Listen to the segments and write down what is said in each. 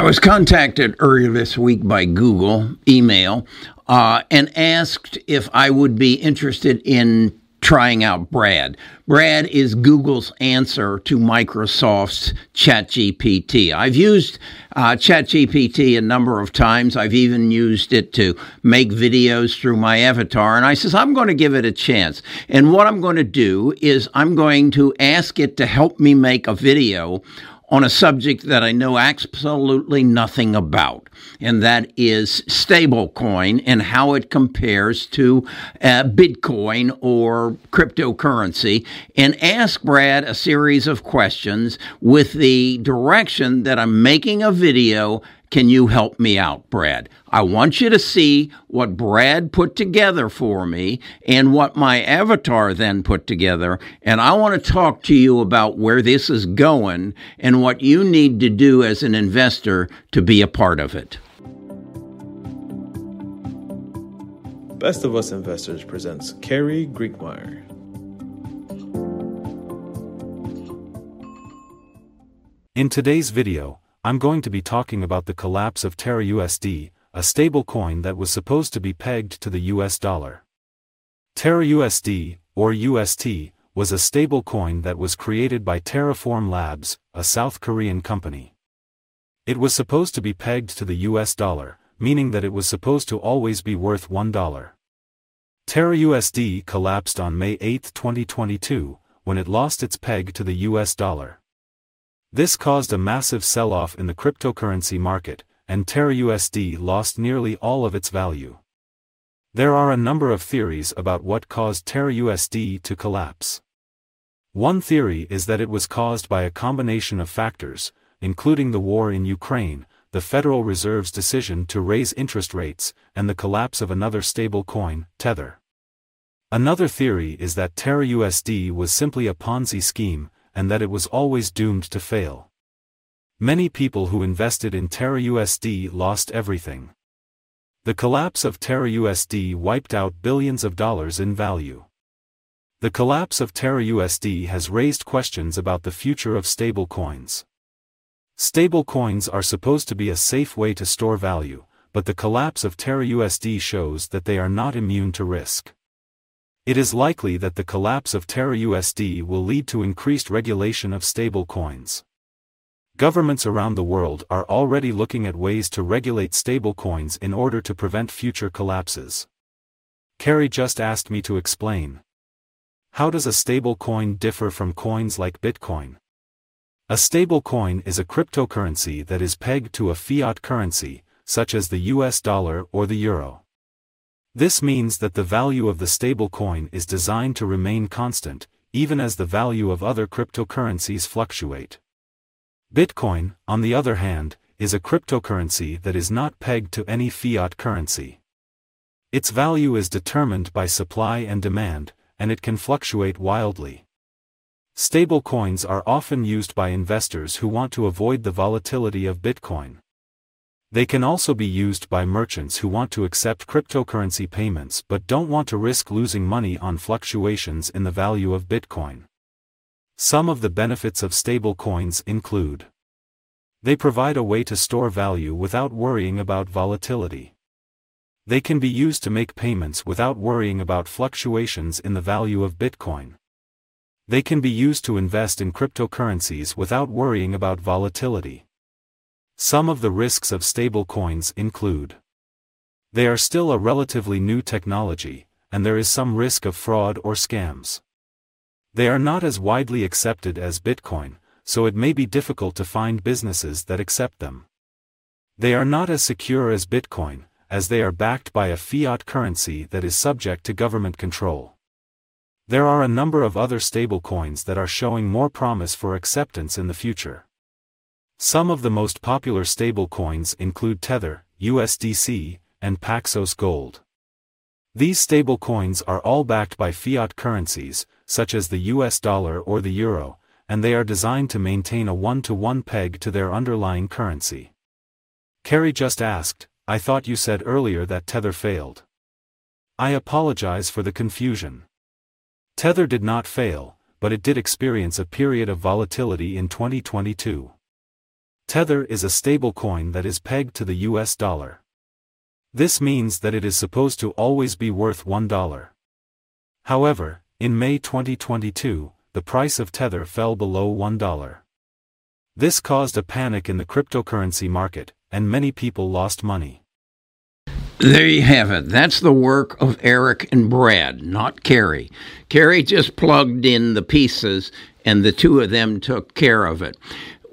I was contacted earlier this week by Google email uh, and asked if I would be interested in trying out Brad. Brad is Google's answer to Microsoft's ChatGPT. I've used uh, ChatGPT a number of times. I've even used it to make videos through my avatar. And I says, I'm going to give it a chance. And what I'm going to do is I'm going to ask it to help me make a video on a subject that I know absolutely nothing about, and that is stablecoin and how it compares to uh, Bitcoin or cryptocurrency, and ask Brad a series of questions with the direction that I'm making a video can you help me out, Brad? I want you to see what Brad put together for me and what my avatar then put together. And I want to talk to you about where this is going and what you need to do as an investor to be a part of it. Best of Us Investors presents Carrie Griegmeier. In today's video, I'm going to be talking about the collapse of Terra USD, a stablecoin that was supposed to be pegged to the US dollar. Terra USD, or UST, was a stablecoin that was created by Terraform Labs, a South Korean company. It was supposed to be pegged to the US dollar, meaning that it was supposed to always be worth $1. Terra USD collapsed on May 8, 2022, when it lost its peg to the US dollar. This caused a massive sell-off in the cryptocurrency market, and TerraUSD lost nearly all of its value. There are a number of theories about what caused TerraUSD to collapse. One theory is that it was caused by a combination of factors, including the war in Ukraine, the Federal Reserve's decision to raise interest rates, and the collapse of another stable coin, Tether. Another theory is that TerraUSD was simply a Ponzi scheme, and that it was always doomed to fail. Many people who invested in TerraUSD lost everything. The collapse of TerraUSD wiped out billions of dollars in value. The collapse of TerraUSD has raised questions about the future of stablecoins. Stablecoins are supposed to be a safe way to store value, but the collapse of TerraUSD shows that they are not immune to risk. It is likely that the collapse of Terra USD will lead to increased regulation of stablecoins. Governments around the world are already looking at ways to regulate stablecoins in order to prevent future collapses. Carrie just asked me to explain. How does a stablecoin differ from coins like Bitcoin? A stablecoin is a cryptocurrency that is pegged to a fiat currency, such as the US dollar or the euro. This means that the value of the stablecoin is designed to remain constant, even as the value of other cryptocurrencies fluctuate. Bitcoin, on the other hand, is a cryptocurrency that is not pegged to any fiat currency. Its value is determined by supply and demand, and it can fluctuate wildly. Stablecoins are often used by investors who want to avoid the volatility of Bitcoin. They can also be used by merchants who want to accept cryptocurrency payments but don't want to risk losing money on fluctuations in the value of Bitcoin. Some of the benefits of stablecoins include They provide a way to store value without worrying about volatility. They can be used to make payments without worrying about fluctuations in the value of Bitcoin. They can be used to invest in cryptocurrencies without worrying about volatility. Some of the risks of stablecoins include They are still a relatively new technology, and there is some risk of fraud or scams. They are not as widely accepted as Bitcoin, so it may be difficult to find businesses that accept them. They are not as secure as Bitcoin, as they are backed by a fiat currency that is subject to government control. There are a number of other stablecoins that are showing more promise for acceptance in the future. Some of the most popular stablecoins include Tether, USDC, and Paxos Gold. These stablecoins are all backed by fiat currencies, such as the US dollar or the euro, and they are designed to maintain a one-to-one peg to their underlying currency. Carrie just asked, I thought you said earlier that Tether failed. I apologize for the confusion. Tether did not fail, but it did experience a period of volatility in 2022. Tether is a stablecoin that is pegged to the US dollar. This means that it is supposed to always be worth $1. However, in May 2022, the price of Tether fell below $1. This caused a panic in the cryptocurrency market, and many people lost money. There you have it. That's the work of Eric and Brad, not Carrie. Carrie just plugged in the pieces, and the two of them took care of it.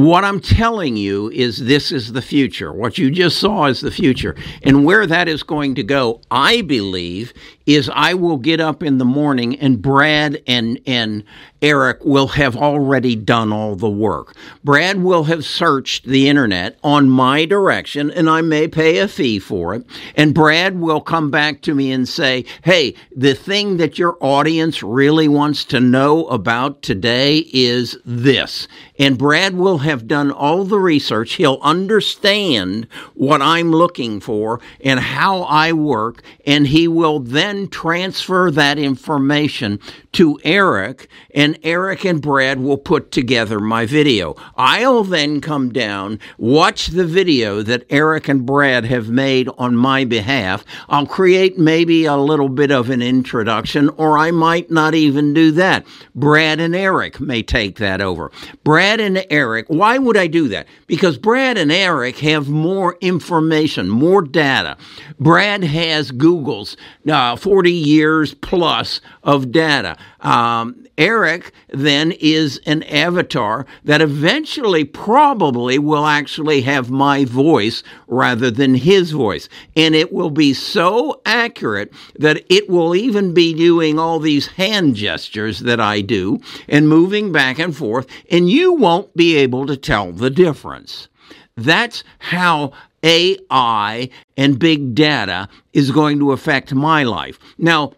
What I'm telling you is this is the future. What you just saw is the future. And where that is going to go, I believe, is I will get up in the morning and Brad and and Eric will have already done all the work. Brad will have searched the internet on my direction and I may pay a fee for it. And Brad will come back to me and say, "Hey, the thing that your audience really wants to know about today is this." And Brad will have done all the research. He'll understand what I'm looking for and how I work and he will then transfer that information to Eric, and Eric and Brad will put together my video. I'll then come down, watch the video that Eric and Brad have made on my behalf. I'll create maybe a little bit of an introduction, or I might not even do that. Brad and Eric may take that over. Brad and Eric, why would I do that? Because Brad and Eric have more information, more data. Brad has Google's uh, 40 years plus of data. Um, Eric then is an avatar that eventually probably will actually have my voice rather than his voice. And it will be so accurate that it will even be doing all these hand gestures that I do and moving back and forth, and you won't be able to tell the difference. That's how AI and big data is going to affect my life. Now,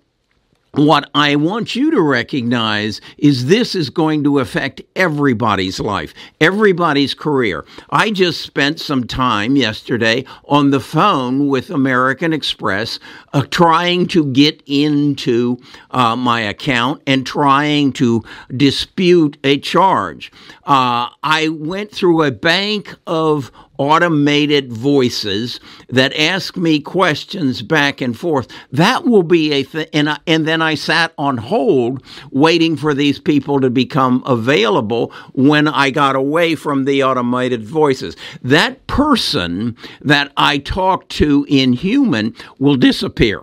what I want you to recognize is this is going to affect everybody's life, everybody's career. I just spent some time yesterday on the phone with American Express uh, trying to get into uh, my account and trying to dispute a charge. Uh, I went through a bank of automated voices that ask me questions back and forth. That will be a thing. And, and then I sat on hold waiting for these people to become available when I got away from the automated voices. That person that I talked to in human will disappear.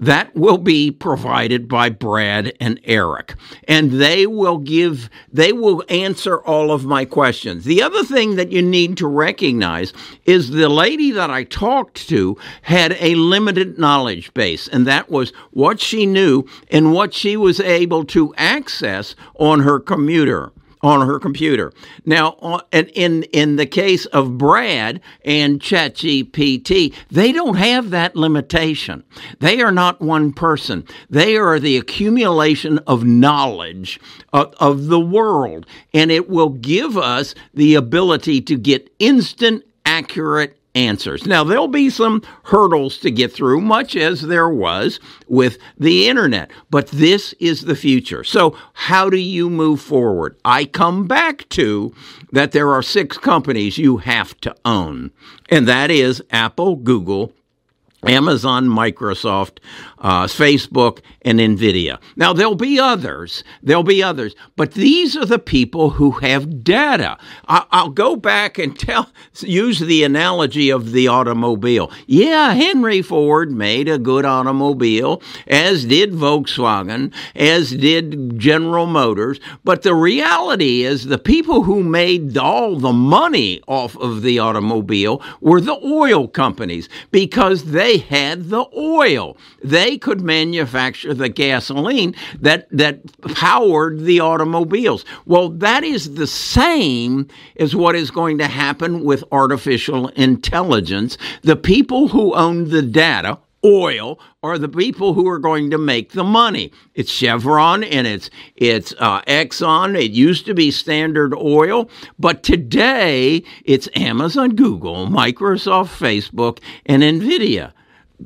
That will be provided by Brad and Eric. And they will give, they will answer all of my questions. The other thing that you need to recognize is the lady that I talked to had a limited knowledge base, and that was what she knew and what she was able to access on her commuter on her computer. Now, in in the case of Brad and ChatGPT, they don't have that limitation. They are not one person. They are the accumulation of knowledge of, of the world, and it will give us the ability to get instant, accurate answers. Now, there'll be some hurdles to get through, much as there was with the internet, but this is the future. So, how do you move forward? I come back to that there are six companies you have to own, and that is Apple, Google, Amazon, Microsoft, uh, Facebook, and NVIDIA. Now, there'll be others. There'll be others. But these are the people who have data. I- will go back and tell, use the analogy of the automobile. Yeah, Henry Ford made a good automobile, as did Volkswagen, as did General Motors. But the reality is the people who made all the money off of the automobile were the oil companies because they had the oil. They they could manufacture the gasoline that that powered the automobiles. Well, that is the same as what is going to happen with artificial intelligence. The people who own the data oil are the people who are going to make the money. It's Chevron and it's it's uh, Exxon. It used to be Standard Oil, but today it's Amazon, Google, Microsoft, Facebook, and Nvidia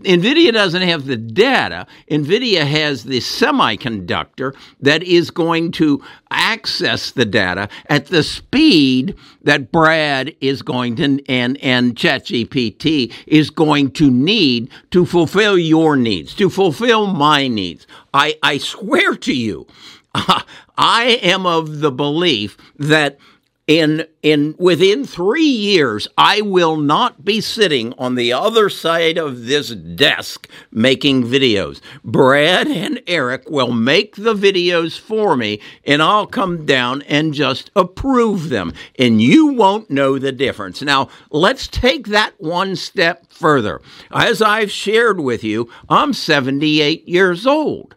NVIDIA doesn't have the data. NVIDIA has the semiconductor that is going to access the data at the speed that Brad is going to and, and ChatGPT is going to need to fulfill your needs, to fulfill my needs. I, I swear to you, I am of the belief that in in within 3 years I will not be sitting on the other side of this desk making videos. Brad and Eric will make the videos for me and I'll come down and just approve them and you won't know the difference. Now, let's take that one step further. As I've shared with you, I'm 78 years old.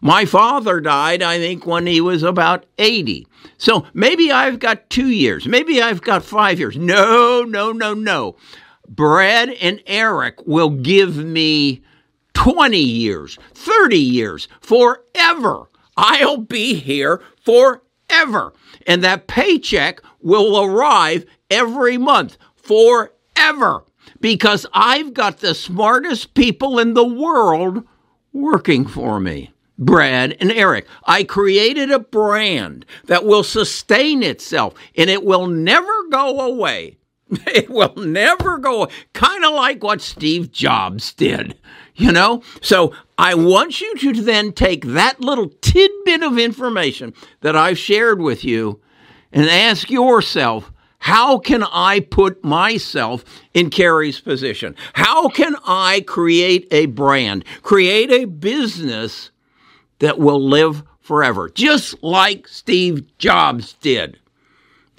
My father died, I think, when he was about 80. So maybe I've got two years. Maybe I've got five years. No, no, no, no. Brad and Eric will give me 20 years, 30 years, forever. I'll be here forever. And that paycheck will arrive every month forever because I've got the smartest people in the world working for me. Brad and Eric. I created a brand that will sustain itself and it will never go away. It will never go, kind of like what Steve Jobs did, you know? So I want you to then take that little tidbit of information that I've shared with you and ask yourself, how can I put myself in Carrie's position? How can I create a brand, create a business that will live forever, just like Steve Jobs did.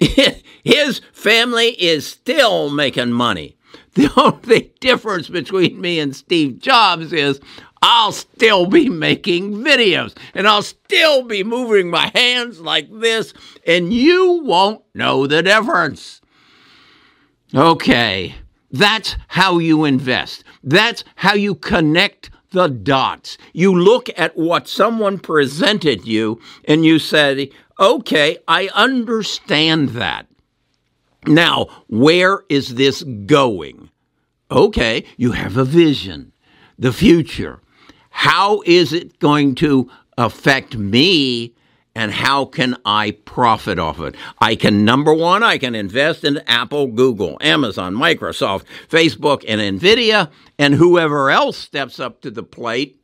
His family is still making money. The only difference between me and Steve Jobs is I'll still be making videos and I'll still be moving my hands like this, and you won't know the difference. Okay, that's how you invest. That's how you connect the dots. You look at what someone presented you and you say, okay, I understand that. Now, where is this going? Okay, you have a vision, the future. How is it going to affect me and how can I profit off it? I can, number one, I can invest in Apple, Google, Amazon, Microsoft, Facebook, and NVIDIA, and whoever else steps up to the plate.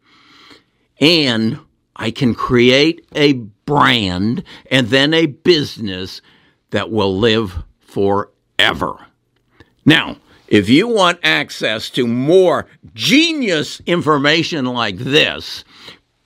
And I can create a brand and then a business that will live forever. Now, if you want access to more genius information like this,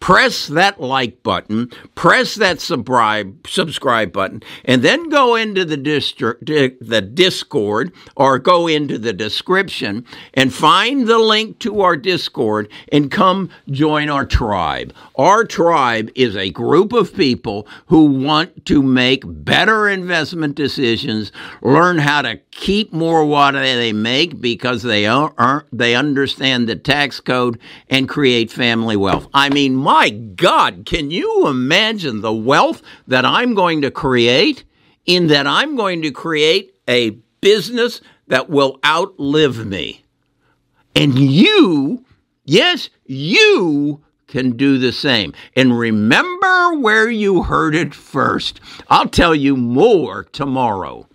press that like button, press that subscribe subscribe button, and then go into the distri- the Discord or go into the description and find the link to our Discord and come join our tribe. Our tribe is a group of people who want to make better investment decisions, learn how to keep more what they make because they are, they understand the tax code and create family wealth. I mean, my God, can you imagine the wealth that I'm going to create in that I'm going to create a business that will outlive me? And you, yes, you can do the same. And remember where you heard it first. I'll tell you more tomorrow.